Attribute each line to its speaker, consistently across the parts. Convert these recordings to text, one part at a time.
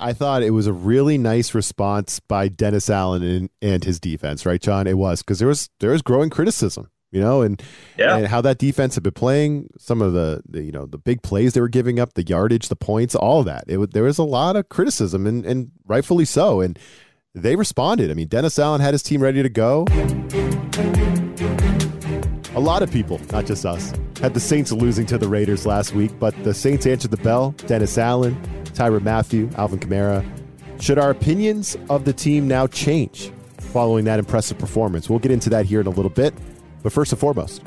Speaker 1: I thought it was a really nice response by Dennis Allen and, and his defense, right, John? It was because there was there was growing criticism, you know, and
Speaker 2: Yeah.
Speaker 1: and how that defense had been playing, some of the, the you know the big plays they were giving up, the yardage, the points, all that. It there was a lot of criticism, and and rightfully so, and they responded. I mean, Dennis Allen had his team ready to go. A lot of people, not just us, had the Saints losing to the Raiders last week, but the Saints answered the bell. Dennis Allen, Tyrann Mathieu, Alvin Kamara. Should our opinions of the team now change following that impressive performance? We'll get into that here in a little bit. But first and foremost,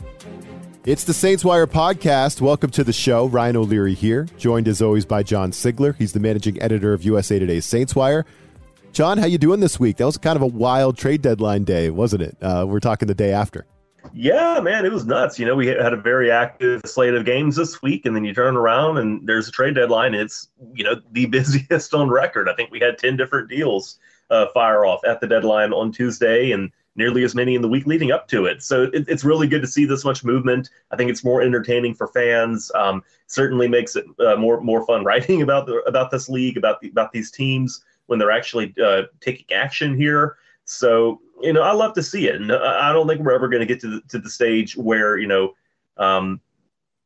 Speaker 1: it's the Saints Wire podcast. Welcome to the show. Ryan O'Leary here, joined as always by John Sigler. He's the managing editor of USA Today's Saints Wire. John, how you doing this week? That was kind of a wild trade deadline day, wasn't it? Uh, we're talking the day after.
Speaker 2: Yeah, man, it was nuts. You know, we had a very active slate of games this week, and then you turn around and there's a trade deadline. It's you know the busiest on record. I think we had ten different deals uh, fire off at the deadline on Tuesday, and nearly as many in the week leading up to it. So it, it's really good to see this much movement. I think it's more entertaining for fans. Um, certainly makes it uh, more more fun writing about the about this league, about the, about these teams when they're actually uh, taking action here. So you know, I love to see it, and I don't think we're ever going to get to the, to the stage where you know, um,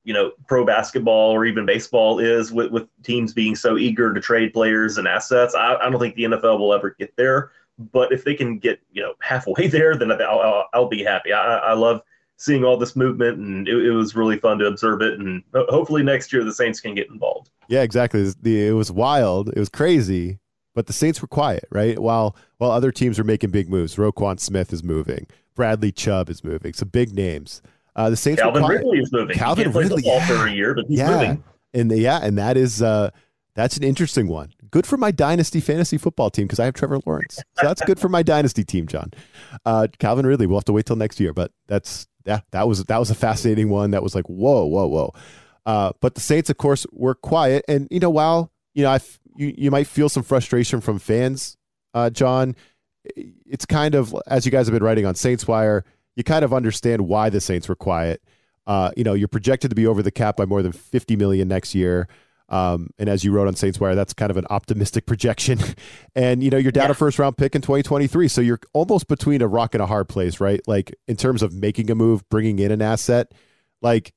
Speaker 2: you know, pro basketball or even baseball is with, with teams being so eager to trade players and assets. I, I don't think the NFL will ever get there, but if they can get you know halfway there, then I'll, I'll, I'll be happy. I, I love seeing all this movement, and it, it was really fun to observe it. And hopefully next year the Saints can get involved.
Speaker 1: Yeah, exactly. It was wild. It was crazy, but the Saints were quiet, right? While while other teams were making big moves. Roquan Smith is moving. Bradley Chubb is moving. Some big names. Uh, the Saints
Speaker 2: Calvin
Speaker 1: were quiet.
Speaker 2: Ridley is moving.
Speaker 1: Calvin Ridley, yeah.
Speaker 2: for a year, but he's
Speaker 1: yeah,
Speaker 2: moving.
Speaker 1: and yeah, and that is uh, that's an interesting one. Good for my dynasty fantasy football team because I have Trevor Lawrence. So that's good for my dynasty team, John. Uh, Calvin Ridley. We'll have to wait till next year, but that's yeah, that was that was a fascinating one. That was like whoa, whoa, whoa. Uh, but the Saints, of course, were quiet, and you know, while you know, I f- you you might feel some frustration from fans, uh, John. It's kind of as you guys have been writing on Saints Wire, you kind of understand why the Saints were quiet. Uh, you know, you're projected to be over the cap by more than 50 million next year. Um, and as you wrote on Saints Wire, that's kind of an optimistic projection. and you know, you're down
Speaker 2: Yeah.
Speaker 1: a first round pick in 2023, so you're almost between a rock and a hard place, right? Like in terms of making a move, bringing in an asset, like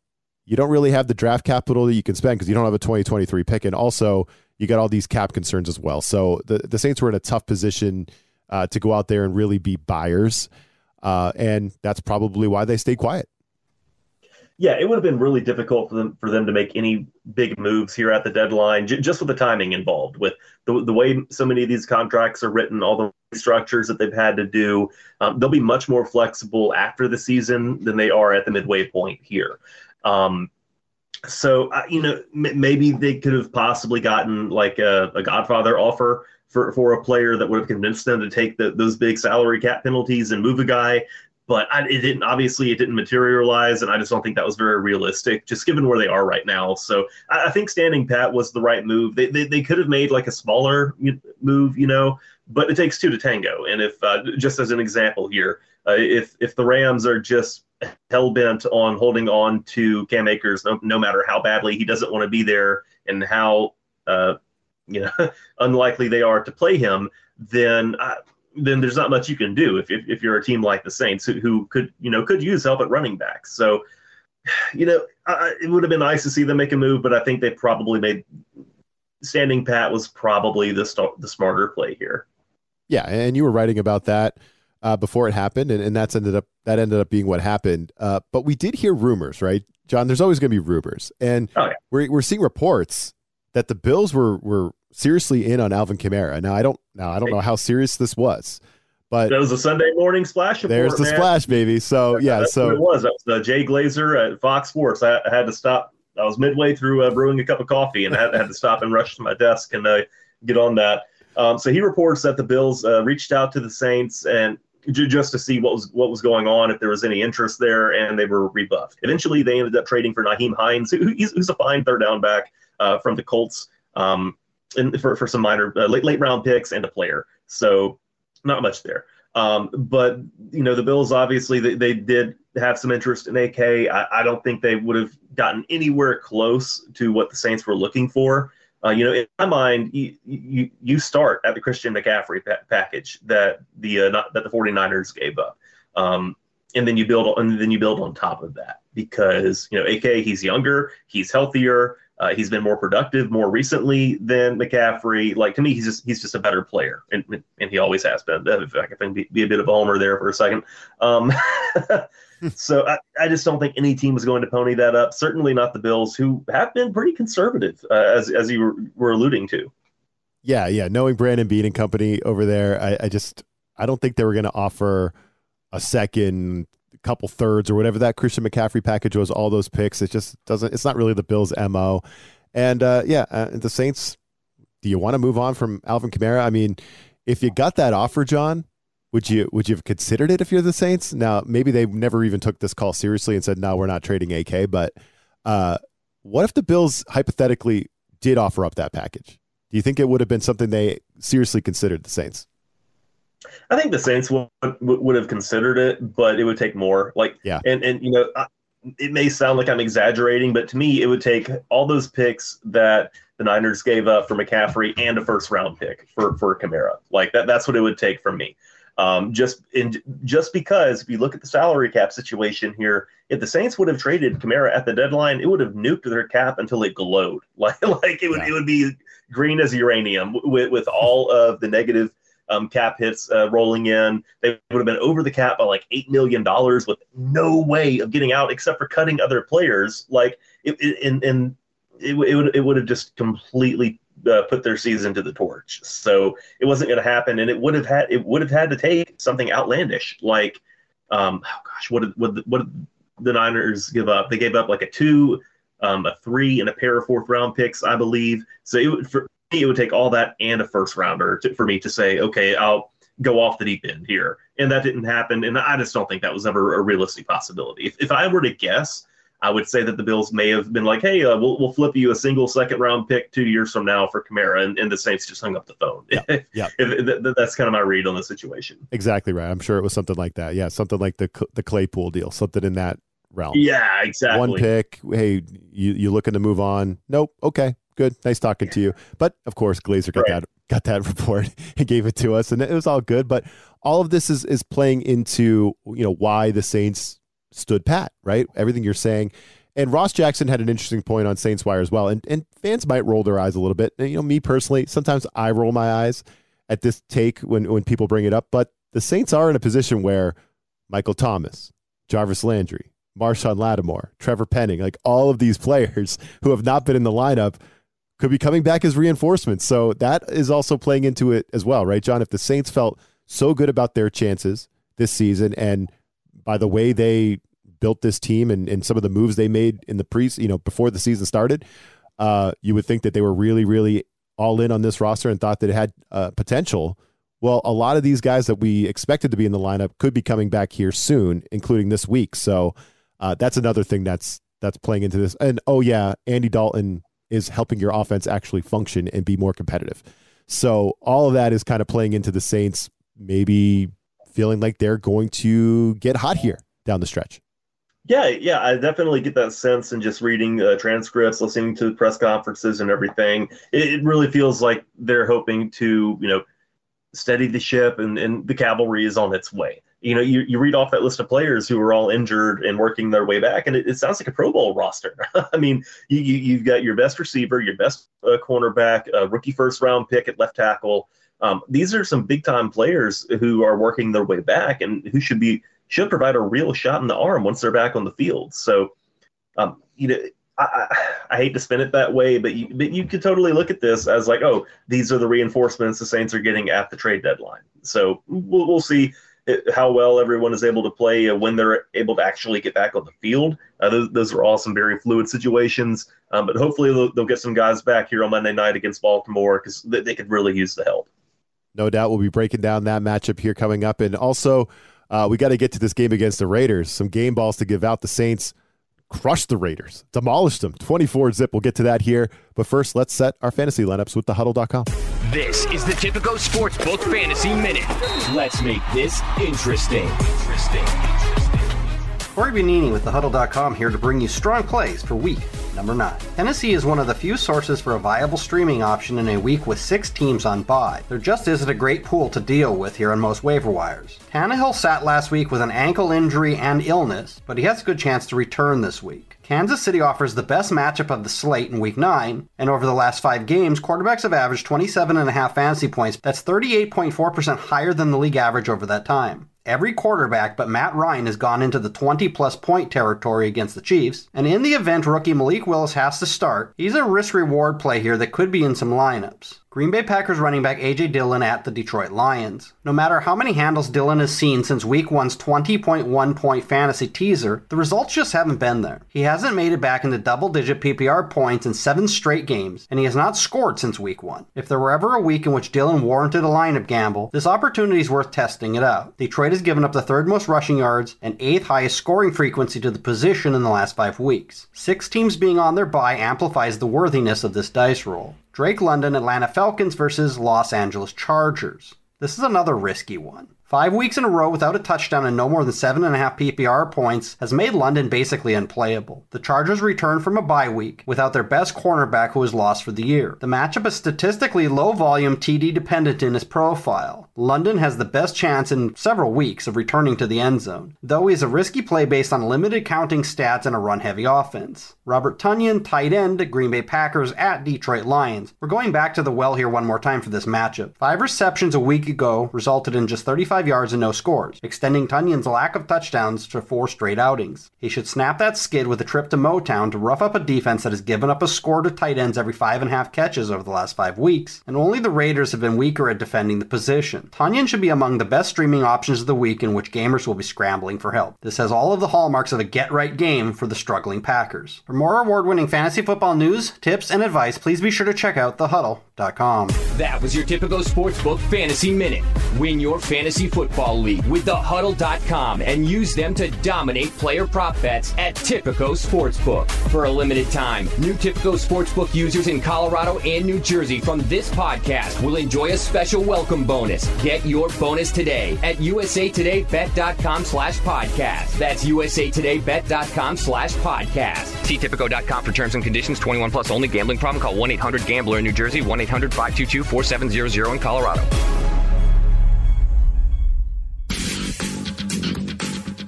Speaker 1: you don't really have the draft capital that you can spend because you don't have a 2023 pick, and also you got all these cap concerns as well. So the the Saints were in a tough position uh, to go out there and really be buyers, uh, and that's probably why they stayed quiet.
Speaker 2: Yeah, it would have been really difficult for them for them to make any big moves here at the deadline, j- just with the timing involved, with the the way so many of these contracts are written, all the structures that they've had to do. Um, they'll be much more flexible after the season than they are at the midway point here. Um, so uh, you know, m- maybe they could have possibly gotten like a, a Godfather offer for for a player that would have convinced them to take the, those big salary cap penalties and move a guy. But I, it didn't obviously it didn't materialize and i just don't think that was very realistic just given where they are right now. So i, I think standing pat was the right move. They, they, they could have made like a smaller move you know but it takes two to tango. And if uh, just as an example here uh, if if the rams are just hell-bent on holding on to cam akers no, no matter how badly he doesn't want to be there and how uh, you know unlikely they are to play him then I, then there's not much you can do if, if, if you're a team like the Saints who, who could you know could use help at running back. So, you know, I, it would have been nice to see them make a move, but I think they probably made standing pat was probably the st- the smarter play here.
Speaker 1: Yeah, and you were writing about that uh, before it happened, and, and that's ended up that ended up being what happened. Uh, but we did hear rumors, right, John? There's always going to be rumors, and
Speaker 2: Oh, yeah.
Speaker 1: we're we're seeing reports that the Bills were were seriously in on Alvin Kamara. Now I don't now I don't know how serious this was, but
Speaker 2: That was a Sunday morning splash. Report,
Speaker 1: there's the
Speaker 2: man.
Speaker 1: splash, baby. So yeah,
Speaker 2: what
Speaker 1: so
Speaker 2: it was. That was uh, Jay Glazer at Fox Sports. I, I had to stop. I was midway through uh, brewing a cup of coffee and I had, had to stop and rush to my desk and uh, get on that. Um, so he reports that the Bills uh, reached out to the Saints and just to see what was what was going on, if there was any interest there, and they were rebuffed. Eventually, they ended up trading for Nyheim Hines, who, who's a fine third down back uh, from the Colts, um, and for, for some minor uh, late late round picks and a player. So not much there. Um, but you know, the Bills obviously they, they did have some interest in AK. I, I don't think they would have gotten anywhere close to what the Saints were looking for. Uh, you know, in my mind, you, you, you start at the Christian McCaffrey pa- package that the uh, not, that the 49ers gave up, um, and then you build and then you build on top of that because you know AK he's younger, he's healthier, uh, he's been more productive more recently than McCaffrey. Like to me, he's just he's just a better player, and and he always has been. If I can be, be a bit of a homer there for a second. Um, so I, I just don't think any team is going to pony that up. Certainly not the Bills, who have been pretty conservative, uh, as as you were, were, alluding to.
Speaker 1: Yeah, yeah. Knowing Brandon Beane and company over there, I, I just I don't think they were going to offer a second, couple thirds, or whatever that Christian McCaffrey package was. All those picks, it just doesn't. It's not really the Bills' mo. And uh, yeah, uh, the Saints. Do you want to move on from Alvin Kamara? I mean, if you got that offer, John, would you would you have considered it if you're the Saints? Now, maybe they never even took this call seriously and said, "No, we're not trading AK." But uh, what if the Bills hypothetically did offer up that package? Do you think it would have been something they seriously considered the Saints?
Speaker 2: I think the Saints would would have considered it, but it would take more. Like, yeah, and and you know, it may sound like I'm exaggerating, but to me, it would take all those picks that the Niners gave up for McCaffrey and a first round pick for for Kamara. Like that, that's what it would take from me. Um, just in just because if you look at the salary cap situation here, if the Saints would have traded Kamara at the deadline, it would have nuked their cap until it glowed. Like like it would yeah. it would be green as uranium with with all of the negative um, cap hits uh, rolling in. They would have been over the cap by like eight million dollars with no way of getting out except for cutting other players. Like it, it and, and it, it would it would have just completely uh, put their season to the torch. So it wasn't going to happen, and it would have had it would have had to take something outlandish like, um, oh gosh, what did what did, what did the Niners give up? They gave up like a two, um, a three, and a pair of fourth round picks, I believe. So it would, for me, it would take all that and a first rounder to, for me to say, okay, I'll go off the deep end here, and that didn't happen. And I just don't think that was ever a realistic possibility. If, if I were to guess, I would say that the Bills may have been like, "Hey, uh, we'll we'll flip you a single second round pick two years from now for Kamara," and, and the Saints just hung up the phone.
Speaker 1: Yeah,
Speaker 2: yeah. that's kind of my read on the situation.
Speaker 1: Exactly right. I'm sure it was something like that. Yeah, something like the the Claypool deal, something in that realm.
Speaker 2: Yeah, exactly.
Speaker 1: One pick. Hey, you you looking to move on? Nope. Okay, good. Nice talking to you. But of course, Glazer got right. that got that report and gave it to us, and it was all good. But all of this is is playing into you know why the Saints stood pat, right? Everything you're saying. And Ross Jackson had an interesting point on Saints Wire as well. And and fans might roll their eyes a little bit. And, you know, me personally, sometimes I roll my eyes at this take when when people bring it up. But the Saints are in a position where Michael Thomas, Jarvis Landry, Marshon Lattimore, Trevor Penning, like all of these players who have not been in the lineup could be coming back as reinforcements. So that is also playing into it as well, right, John? If the Saints felt so good about their chances this season and by the way they built this team and, and some of the moves they made in the pre, you know, before the season started, uh, you would think that they were really, really all in on this roster and thought that it had uh, potential. Well, a lot of these guys that we expected to be in the lineup could be coming back here soon, including this week. So uh, that's another thing that's that's playing into this. And oh yeah, Andy Dalton is helping your offense actually function and be more competitive. So all of that is kind of playing into the Saints maybe feeling like they're going to get hot here down the stretch.
Speaker 2: Yeah, yeah, I definitely get that sense in just reading uh, transcripts, listening to press conferences, and everything. It, it, really feels like they're hoping to, you know, steady the ship, and, and the cavalry is on its way. You know, you, you read off that list of players who are all injured and working their way back, and it, it sounds like a Pro Bowl roster. I mean, you, you have got your best receiver, your best uh, cornerback, a rookie first round pick at left tackle. Um, these are some big time players who are working their way back and who should be should provide a real shot in the arm once they're back on the field. So, um, you know, I, I, I, hate to spin it that way, but you, but you could totally look at this as like, oh, these are the reinforcements the Saints are getting at the trade deadline. So we'll, we'll see how well everyone is able to play when they're able to actually get back on the field. Uh, those, those, are all some very fluid situations, um, but hopefully they'll, they'll, get some guys back here on Monday night against Baltimore because they, they could really use the help.
Speaker 1: No doubt we'll be breaking down that matchup here coming up. And also, uh, we got to get to this game against the Raiders. Some game balls to give out. The Saints crushed the Raiders, demolished them 24 zip. We'll get to that here. But first, let's set our fantasy lineups with thehuddle.com.
Speaker 3: This is the Tipico Sportsbook Fantasy Minute. Let's make this interesting. Interesting.
Speaker 4: Corey Bonini with thehuddle.com here to bring you strong plays for week number 9. Tennessee is one of the few sources for a viable streaming option in a week with six teams on bye. There just isn't a great pool to deal with here on most waiver wires. Tannehill sat last week with an ankle injury and illness, but he has a good chance to return this week. Kansas City offers the best matchup of the slate in week 9, and over the last five games, quarterbacks have averaged 27.5 fantasy points. That's 38.4% higher than the league average over that time. Every quarterback but Matt Ryan has gone into the 20 plus point territory against the Chiefs, and in the event rookie Malik Willis has to start, he's a risk reward play here that could be in some lineups. Green Bay Packers running back A.J. Dillon at the Detroit Lions. No matter how many handles Dillon has seen since week one's 20.1 point fantasy teaser, the results just haven't been there. He hasn't made it back into double digit PPR points in seven straight games, and he has not scored since week one. If there were ever a week in which Dillon warranted a lineup gamble, this opportunity is worth testing it out. Detroit has given up the third most rushing yards and eighth highest scoring frequency to the position in the last five weeks. Six teams being on their bye amplifies the worthiness of this dice roll. Drake London Atlanta Falcons versus Los Angeles Chargers. This is another risky one. Five weeks in a row without a touchdown and no more than 7.5 PPR points has made London basically unplayable. The Chargers return from a bye week without their best cornerback who was lost for the year. The matchup is statistically low volume TD dependent in his profile. London has the best chance in several weeks of returning to the end zone, though he is a risky play based on limited counting stats and a run heavy offense. Robert Tonyan, tight end, Green Bay Packers at Detroit Lions. We're going back to the well here one more time for this matchup. Five receptions a week ago resulted in just 35 yards and no scores, extending Tonyan's lack of touchdowns to four straight outings. He should snap that skid with a trip to Motown to rough up a defense that has given up a score to tight ends every five and a half catches over the last five weeks, and only the Raiders have been weaker at defending the position. Tonyan should be among the best streaming options of the week in which gamers will be scrambling for help. This has all of the hallmarks of a get right game for the struggling Packers. For more award winning fantasy football news, tips, and advice, please be sure to check out thehuddle.com.
Speaker 3: That was your Tipico Sportsbook Fantasy Minute. Win your fantasy football league with thehuddle.com and use them to dominate player prop bets at Tipico Sportsbook. For a limited time, new Tipico Sportsbook users in Colorado and New Jersey from this podcast will enjoy a special welcome bonus. Get your bonus today at usatodaybet.com slash podcast. That's usatodaybet.com slash podcast. See Tipico.com for terms and conditions. 21 plus only. Gambling problem? Call 1-800-GAMBLER in New Jersey. 1-800-522-4700 in Colorado.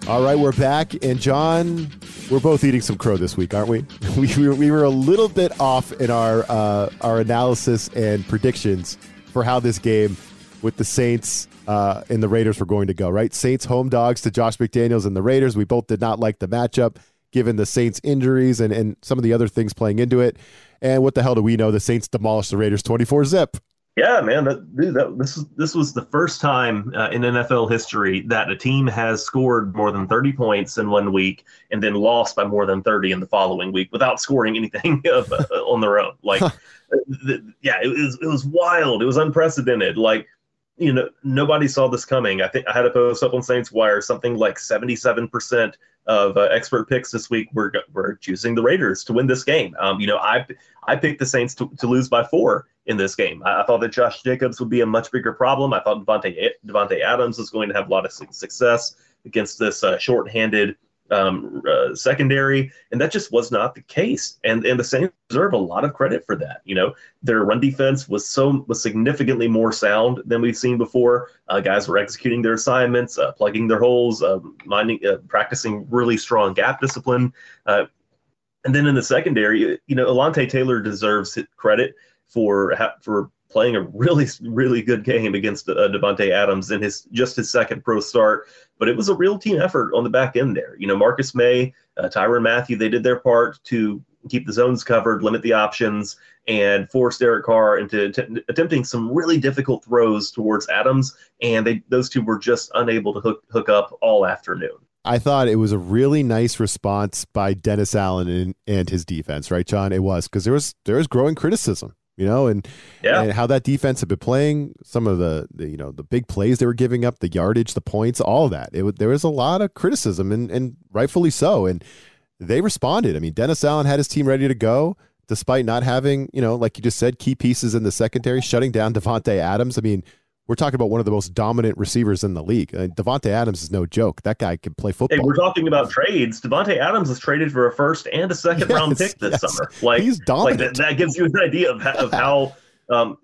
Speaker 1: All right, we're back. And John, we're both eating some crow this week, aren't we? We, we, were, we were a little bit off in our, uh, our analysis and predictions for how this game with the Saints uh, and the Raiders were going to go, right? Saints home dogs to Josh McDaniels and the Raiders. We both did not like the matchup given the Saints injuries and, and some of the other things playing into it. And what the hell do we know? The Saints demolished the Raiders 24 zip.
Speaker 2: Yeah, man, that, dude, that, this is this was the first time uh, in NFL history that a team has scored more than 30 points in one week and then lost by more than 30 in the following week without scoring anything of, uh, on their own. Like, yeah, it was it was wild. It was unprecedented. Like, you know, nobody saw this coming. I think I had a post up on Saints Wire something like 77 percent of uh, expert picks this week were were choosing the Raiders to win this game. Um, you know, I I picked the Saints to, to lose by four in this game. I, I, thought that Josh Jacobs would be a much bigger problem. I thought Davante Davante Adams was going to have a lot of success against this uh, short-handed um, uh, secondary, and that just was not the case. And and the Saints deserve a lot of credit for that. You know, their run defense was so was significantly more sound than we've seen before. Uh, guys were executing their assignments, uh, plugging their holes, uh, minding, uh, practicing really strong gap discipline. Uh, and then in the secondary, you know, Alontae Taylor deserves credit for for playing a really really good game against uh, Davante Adams in his just his second pro start. But it was a real team effort on the back end there. You know, Marcus Maye, uh, Tyrann Mathieu, they did their part to keep the zones covered, limit the options, and force Derek Carr into t- attempting some really difficult throws towards Adams. And they those two were just unable to hook hook up all afternoon.
Speaker 1: I thought it was a really nice response by Dennis Allen and, and his defense, right, John? It was because there was there was growing criticism you know, and
Speaker 2: Yeah.
Speaker 1: and how that defense had been playing, some of the, the you know the big plays they were giving up, the yardage, the points, all of that. It there was a lot of criticism, and and rightfully so, and they responded. I mean, Dennis Allen had his team ready to go. Despite not having, you know, like you just said, key pieces in the secondary, shutting down Davante Adams. I mean, we're talking about one of the most dominant receivers in the league. Uh, Davante Adams is no joke. That guy can play football.
Speaker 2: Hey, we're talking about trades. Davante Adams was traded for a first and a second round pick this
Speaker 1: yes.
Speaker 2: summer. Like
Speaker 1: He's
Speaker 2: like
Speaker 1: dominant.
Speaker 2: that, that gives you an idea of how, of how um,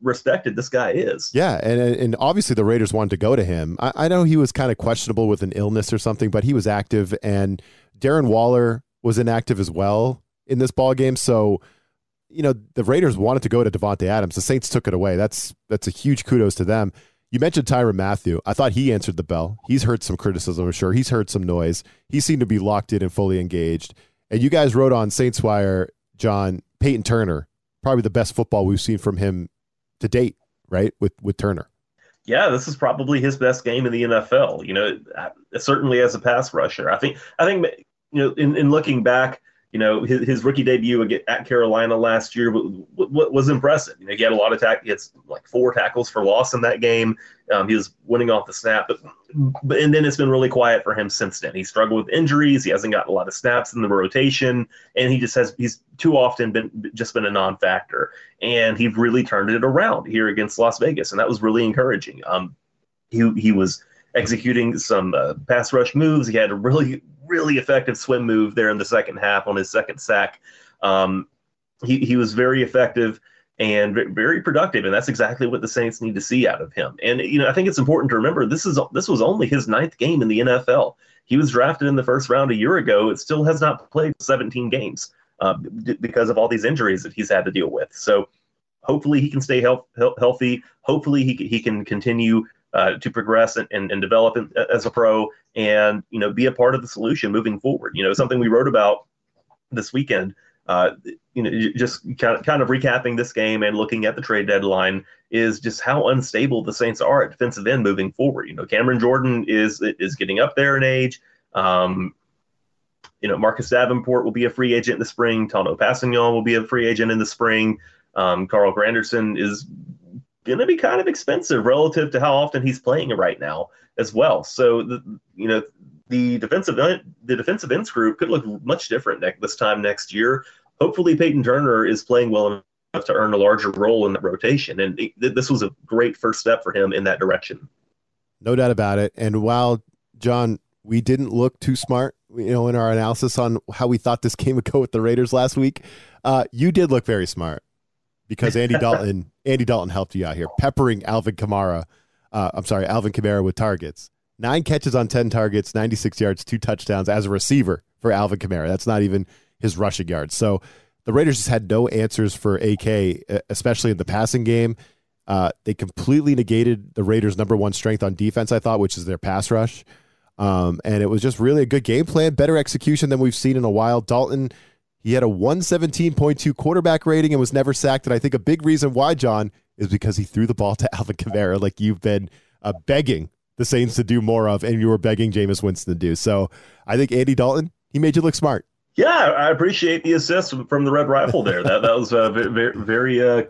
Speaker 2: respected this guy is.
Speaker 1: Yeah, and and obviously the Raiders wanted to go to him. I, I know he was kind of questionable with an illness or something, but he was active, and Darren Waller was inactive as well in this ball game. So, you know, the Raiders wanted to go to Davante Adams. The Saints took it away. That's that's a huge kudos to them. You mentioned Tyrann Mathieu. I thought he answered the bell. He's heard some criticism, I'm sure. He's heard some noise. He seemed to be locked in and fully engaged. And you guys wrote on Saints Wire, John Peyton Turner, probably the best football we've seen from him to date, right? With with Turner.
Speaker 2: yeah, this is probably his best game in the NFL. You know, certainly as a pass rusher. I think I think you know in, in looking back, you know his, his rookie debut at Carolina last year was impressive. You know, he had a lot of tack. He had like four tackles for loss in that game. Um, he was winning off the snap, but, but and then it's been really quiet for him since then. He struggled with injuries. He hasn't gotten a lot of snaps in the rotation, and he just has he's too often been just been a non-factor. And he really turned it around here against Las Vegas, and that was really encouraging. Um, he he was executing some uh, pass rush moves. He had a really really effective swim move there in the second half on his second sack. Um, he he was very effective and very productive, and that's exactly what the Saints need to see out of him. And you know, I think it's important to remember this is this was only his ninth game in the NFL. He was drafted in the first round a year ago. It still has not played 17 games uh, d- because of all these injuries that he's had to deal with. So hopefully he can stay health, health, healthy. Hopefully he, he can continue uh, to progress and, and, and develop in, as a pro and you know be a part of the solution moving forward. You know something we wrote about this weekend. Uh, you know, just kind of, kind of recapping this game and looking at the trade deadline is just how unstable the Saints are at defensive end moving forward. You know, Cameron Jordan is is getting up there in age. Um, you know, Marcus Davenport will be a free agent in the spring. Tanoh Kpassagnon will be a free agent in the spring. Um, Carl Granderson is going to be kind of expensive relative to how often he's playing right now as well. So, the, you know, the defensive the defensive ends group could look much different ne- this time next year. Hopefully, Peyton Turner is playing well enough to earn a larger role in the rotation, and this was a great first step for him in that direction.
Speaker 1: No doubt about it. And while John, we didn't look too smart, you know, in our analysis on how we thought this game would go with the Raiders last week, uh, you did look very smart because Andy Dalton, Andy Dalton helped you out here, peppering Alvin Kamara. Uh, I'm sorry, Alvin Kamara with targets. Nine catches on 10 targets, 96 yards, two touchdowns as a receiver for Alvin Kamara. That's not even his rushing yards. So the Raiders just had no answers for AK, especially in the passing game. Uh, they completely negated the Raiders' number one strength on defense, I thought, which is their pass rush. Um, and it was just really a good game plan, better execution than we've seen in a while. Dalton, he had a 117.2 quarterback rating and was never sacked. And I think a big reason why, John, is because he threw the ball to Alvin Kamara, like you've been uh, begging the Saints to do more of, and you were begging Jameis Winston to do. So I think Andy Dalton, he made you look smart.
Speaker 2: Yeah, I appreciate the assist from the Red Rifle there. That that was uh, very very uh,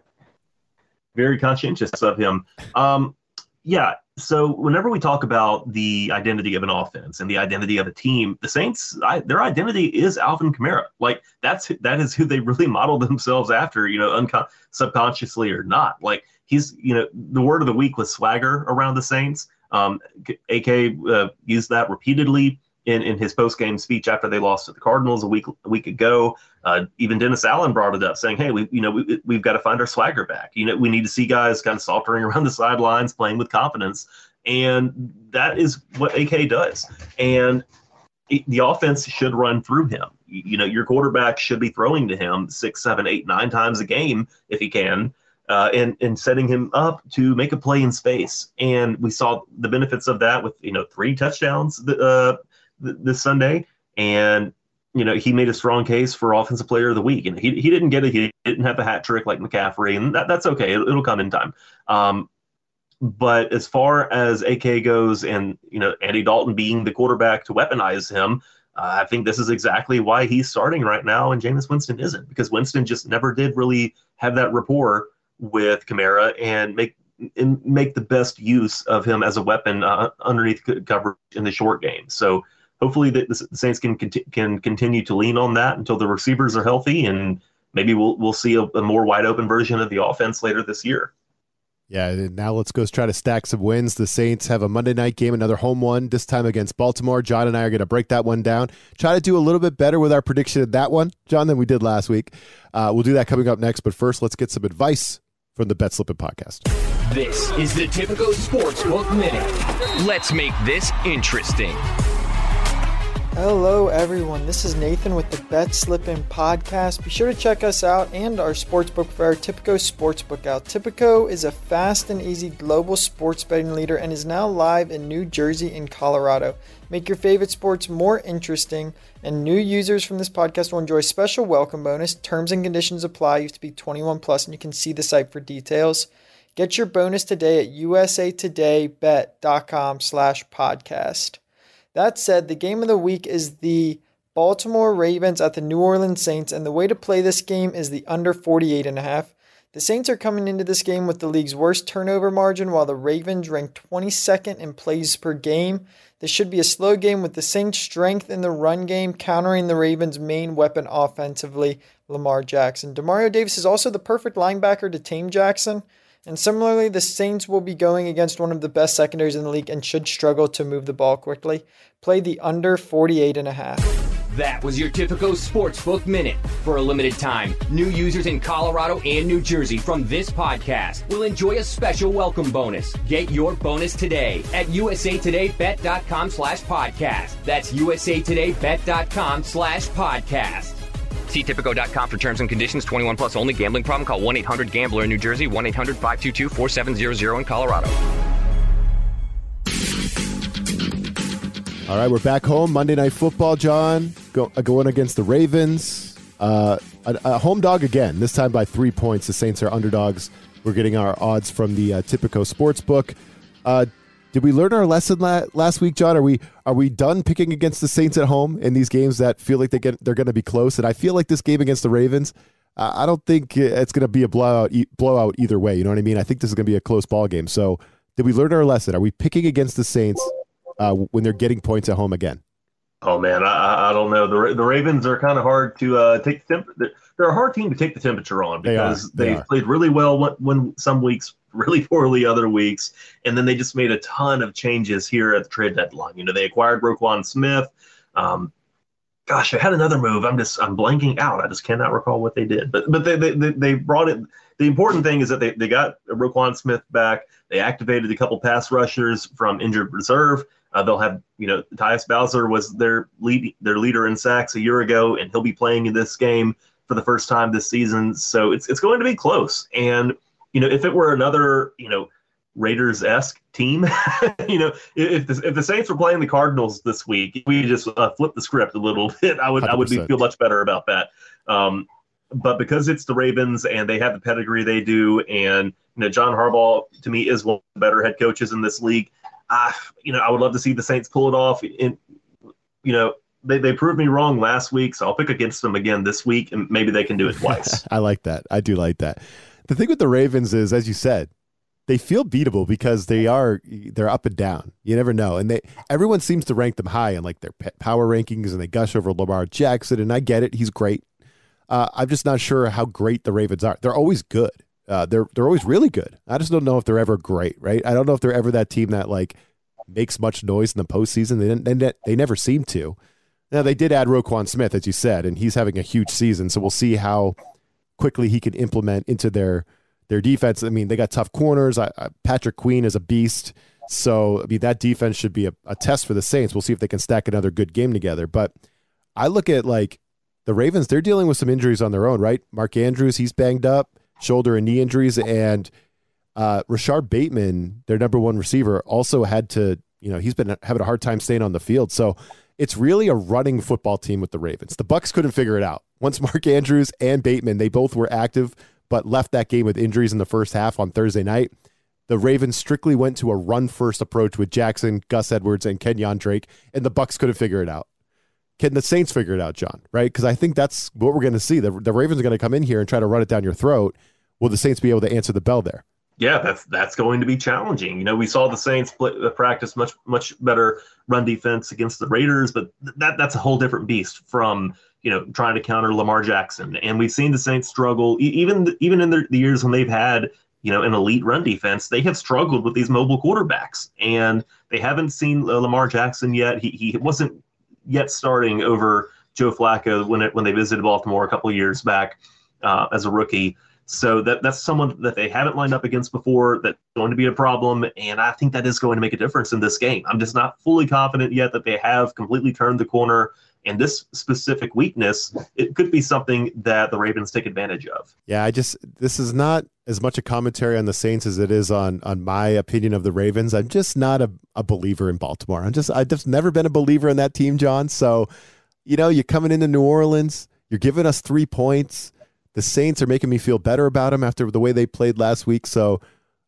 Speaker 2: very conscientious of him. Um, yeah. So whenever we talk about the identity of an offense and the identity of a team, the Saints, I, their identity is Alvin Kamara. Like that's that is who they really modeled themselves after. You know, uncon- subconsciously or not. Like he's you know the word of the week was swagger around the Saints. Um, AK uh, used that repeatedly in, in his post game speech after they lost to the Cardinals a week a week ago. Uh, even Dennis Allen brought it up, saying, "Hey, we you know we, we've got to find our swagger back. You know, we need to see guys kind of sauntering around the sidelines, playing with confidence, and that is what AK does. And it, the offense should run through him. You, you know, your quarterback should be throwing to him six, seven, eight, nine times a game if he can." Uh, and and setting him up to make a play in space, and we saw the benefits of that with you know three touchdowns uh, th- this Sunday, and you know he made a strong case for offensive player of the week, and he, he didn't get it, he didn't have a hat trick like McCaffrey, and that, that's okay, it'll, it'll come in time. Um, but as far as AK goes, and you know Andy Dalton being the quarterback to weaponize him, uh, I think this is exactly why he's starting right now, and Jameis Winston isn't, because Winston just never did really have that rapport with Kamara and make and make the best use of him as a weapon uh, underneath coverage in the short game. So hopefully the, the Saints can can continue to lean on that until the receivers are healthy, and maybe we'll we'll see a, a more wide open version of the offense later this year.
Speaker 1: Yeah, now let's go try to stack some wins. The Saints have a Monday night game, another home one, this time against Baltimore. John and I are going to break that one down. Try to do a little bit better with our prediction of that one, John, than we did last week. Uh, we'll do that coming up next. But first, let's get some advice from the Bet Slippin' podcast.
Speaker 3: This is the Tipico Sportsbook Minute. Let's make this interesting.
Speaker 5: Hello, everyone. This is Nathan with the Bet Slippin' podcast. Be sure to check us out and our sportsbook for our Tipico Sportsbook out. Tipico is a fast and easy global sports betting leader and is now live in New Jersey and Colorado. Make your favorite sports more interesting, and new users from this podcast will enjoy special welcome bonus. Terms and conditions apply. You have to be 21 plus, and you can see the site for details. Get your bonus today at usatodaybet.com slash podcast. That said, the game of the week is the Baltimore Ravens at the New Orleans Saints, and the way to play this game is the under 48 and a half. The Saints are coming into this game with the league's worst turnover margin, while the Ravens rank 22nd in plays per game. This should be a slow game with the Saints' strength in the run game, countering the Ravens' main weapon offensively, Lamar Jackson. Demario Davis is also the perfect linebacker to tame Jackson. And similarly, the Saints will be going against one of the best secondaries in the league and should struggle to move the ball quickly. Play the under 48 and a half.
Speaker 3: That was your Tipico Sportsbook Minute. For a limited time, new users in Colorado and New Jersey from this podcast will enjoy a special welcome bonus. Get your bonus today at usatodaybet.com slash podcast. That's usatodaybet.com slash podcast. See Tipico.com for terms and conditions. 21 plus only. Gambling problem? Call 1-800-GAMBLER in New Jersey. 1-800-522-4700 in Colorado.
Speaker 1: All right, we're back home. Monday Night Football, John. Go, uh, going against the Ravens. Uh, a, a, home dog again, this time by three points. The Saints are underdogs. We're getting our odds from the uh, Tipico Sportsbook. Uh, did we learn our lesson la- last week, John? Are we are we done picking against the Saints at home in these games that feel like they get they're going to be close? And I feel like this game against the Ravens, uh, I don't think it's going to be a blowout e- blowout either way. You know what I mean? I think this is going to be a close ball game. So, did we learn our lesson? Are we picking against the Saints uh, when they're getting points at home again?
Speaker 2: Oh man, I, I don't know. The the Ravens are kind of hard to uh, take the temp- they're a hard team to take the temperature on because they, they played really well when, when some weeks, really poorly other weeks, and then they just made a ton of changes here at the trade deadline. You know, they acquired Roquan Smith. Um, gosh, they had another move. I'm just I'm blanking out. I just cannot recall what they did. But but they they, they brought it. The important thing is that they, they got Roquan Smith back. They activated a couple pass rushers from injured reserve. Uh, they'll have, you know, Tyus Bowser was their lead, their leader in sacks a year ago, and he'll be playing in this game for the first time this season. So it's it's going to be close. And you know, if it were another, you know, Raiders esque team, you know, if the, if the Saints were playing the Cardinals this week, we just uh, flip the script a little bit. I would 100%. I would be, feel much better about that. Um, but because it's the Ravens and they have the pedigree they do, and you know, John Harbaugh to me is one of the better head coaches in this league. I, you know, I would love to see the Saints pull it off. In, you know, they, they proved me wrong last week, so I'll pick against them again this week, and maybe they can do it twice.
Speaker 1: I like that. I do like that. The thing with the Ravens is, as you said, they feel beatable because they are they're up and down. You never know, and they everyone seems to rank them high in like their power rankings, and they gush over Lamar Jackson, and I get it, he's great. Uh, I'm just not sure how great the Ravens are. They're always good. Uh, they're they're always really good. I just don't know if they're ever great, right? I don't know if they're ever that team that like makes much noise in the postseason. They they, they never seem to. Now they did add Roquan Smith, as you said, and he's having a huge season. So we'll see how quickly he can implement into their their defense. I mean, they got tough corners. I, I, Patrick Queen is a beast. So I mean, that defense should be a, a test for the Saints. We'll see if they can stack another good game together. But I look at like the Ravens; they're dealing with some injuries on their own, right? Mark Andrews, he's banged up, shoulder and knee injuries, and uh, Rashod Bateman, their number one receiver, also had to. You know, he's been having a hard time staying on the field. So it's really a running football team with the Ravens. The Bucks couldn't figure it out. Once Mark Andrews and Bateman, they both were active, but left that game with injuries in the first half on Thursday night. The Ravens strictly went to a run first approach with Jackson, Gus Edwards, and Kenyon Drake, and the Bucks couldn't figure it out. can the Saints figure it out, John? Right? Because I think that's what we're going to see. The, the Ravens are going to come in here and try to run it down your throat. Will the Saints be able to answer the bell there?
Speaker 2: Yeah, that's that's going to be challenging. You know, we saw the Saints play, uh, practice much much better run defense against the Raiders, but that that's a whole different beast from you know trying to counter Lamar Jackson. And we've seen the Saints struggle even even in the, the years when they've had you know an elite run defense. They have struggled with these mobile quarterbacks, and they haven't seen uh, Lamar Jackson yet. He he wasn't yet starting over Joe Flacco when it when they visited Baltimore a couple years back uh, as a rookie. So that that's someone that they haven't lined up against before that's going to be a problem, and I think that is going to make a difference in this game. I'm just not fully confident yet that they have completely turned the corner. And this specific weakness, it could be something that the Ravens take advantage of.
Speaker 1: Yeah, I just this is not as much a commentary on the Saints as it is on on my opinion of the Ravens. I'm just not a, a believer in Baltimore. I'm just I've just never been a believer in that team, John. So, you know, you're coming into New Orleans, you're giving us three points the Saints are making me feel better about them after the way they played last week. So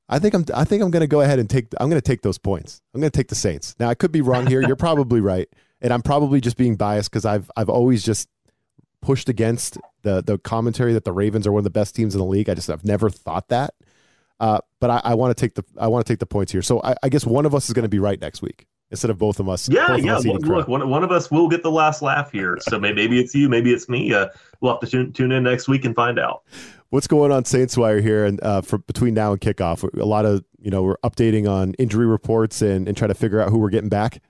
Speaker 1: I think I'm I think I'm going to go ahead and take I'm going to take those points. I'm going to take the Saints. Now I could be wrong here. You're probably right, and I'm probably just being biased because I've I've always just pushed against the the commentary that the Ravens are one of the best teams in the league. I just I've never thought that. Uh, but I, I want to take the I want to take the points here. So I, I guess one of us is going to be right next week instead of both of us.
Speaker 2: Yeah, yeah. Us look, look one, one of us will get the last laugh here. So maybe, maybe it's you, maybe it's me. Uh, we'll have to tune, tune in next week and find out.
Speaker 1: What's going on Saints Wire here and uh, for between now and kickoff? A lot of you know we're updating on injury reports and and try to figure out who we're getting back.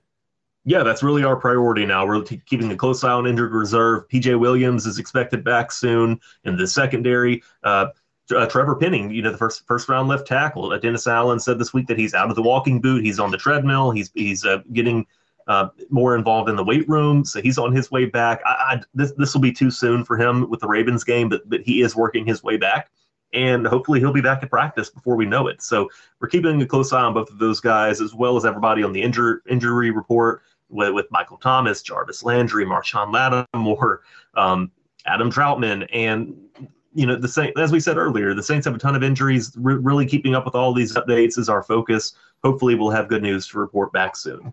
Speaker 2: Yeah, that's really our priority now. We're t- keeping a close eye on injured reserve. PJ Williams is expected back soon in the secondary. Uh, uh, Trevor Penning, you know, the first first round left tackle. Uh, Dennis Allen said this week that he's out of the walking boot. He's on the treadmill. He's he's uh, getting uh, more involved in the weight room, so he's on his way back. I, I, this this will be too soon for him with the Ravens game, but but he is working his way back, and hopefully he'll be back at practice before we know it. So we're keeping a close eye on both of those guys, as well as everybody on the injury injury report with, with Michael Thomas, Jarvis Landry, Marshon Lattimore, um, Adam Trautman, and you know, the Saints, as we said earlier, the Saints have a ton of injuries. Re- really keeping up with all these updates is our focus. Hopefully, we'll have good news to report back soon.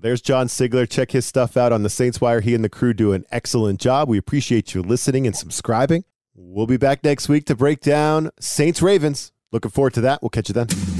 Speaker 1: There's John Sigler. Check his stuff out on the Saints Wire. He and the crew do an excellent job. We appreciate you listening and subscribing. We'll be back next week to break down Saints Ravens. Looking forward to that. We'll catch you then.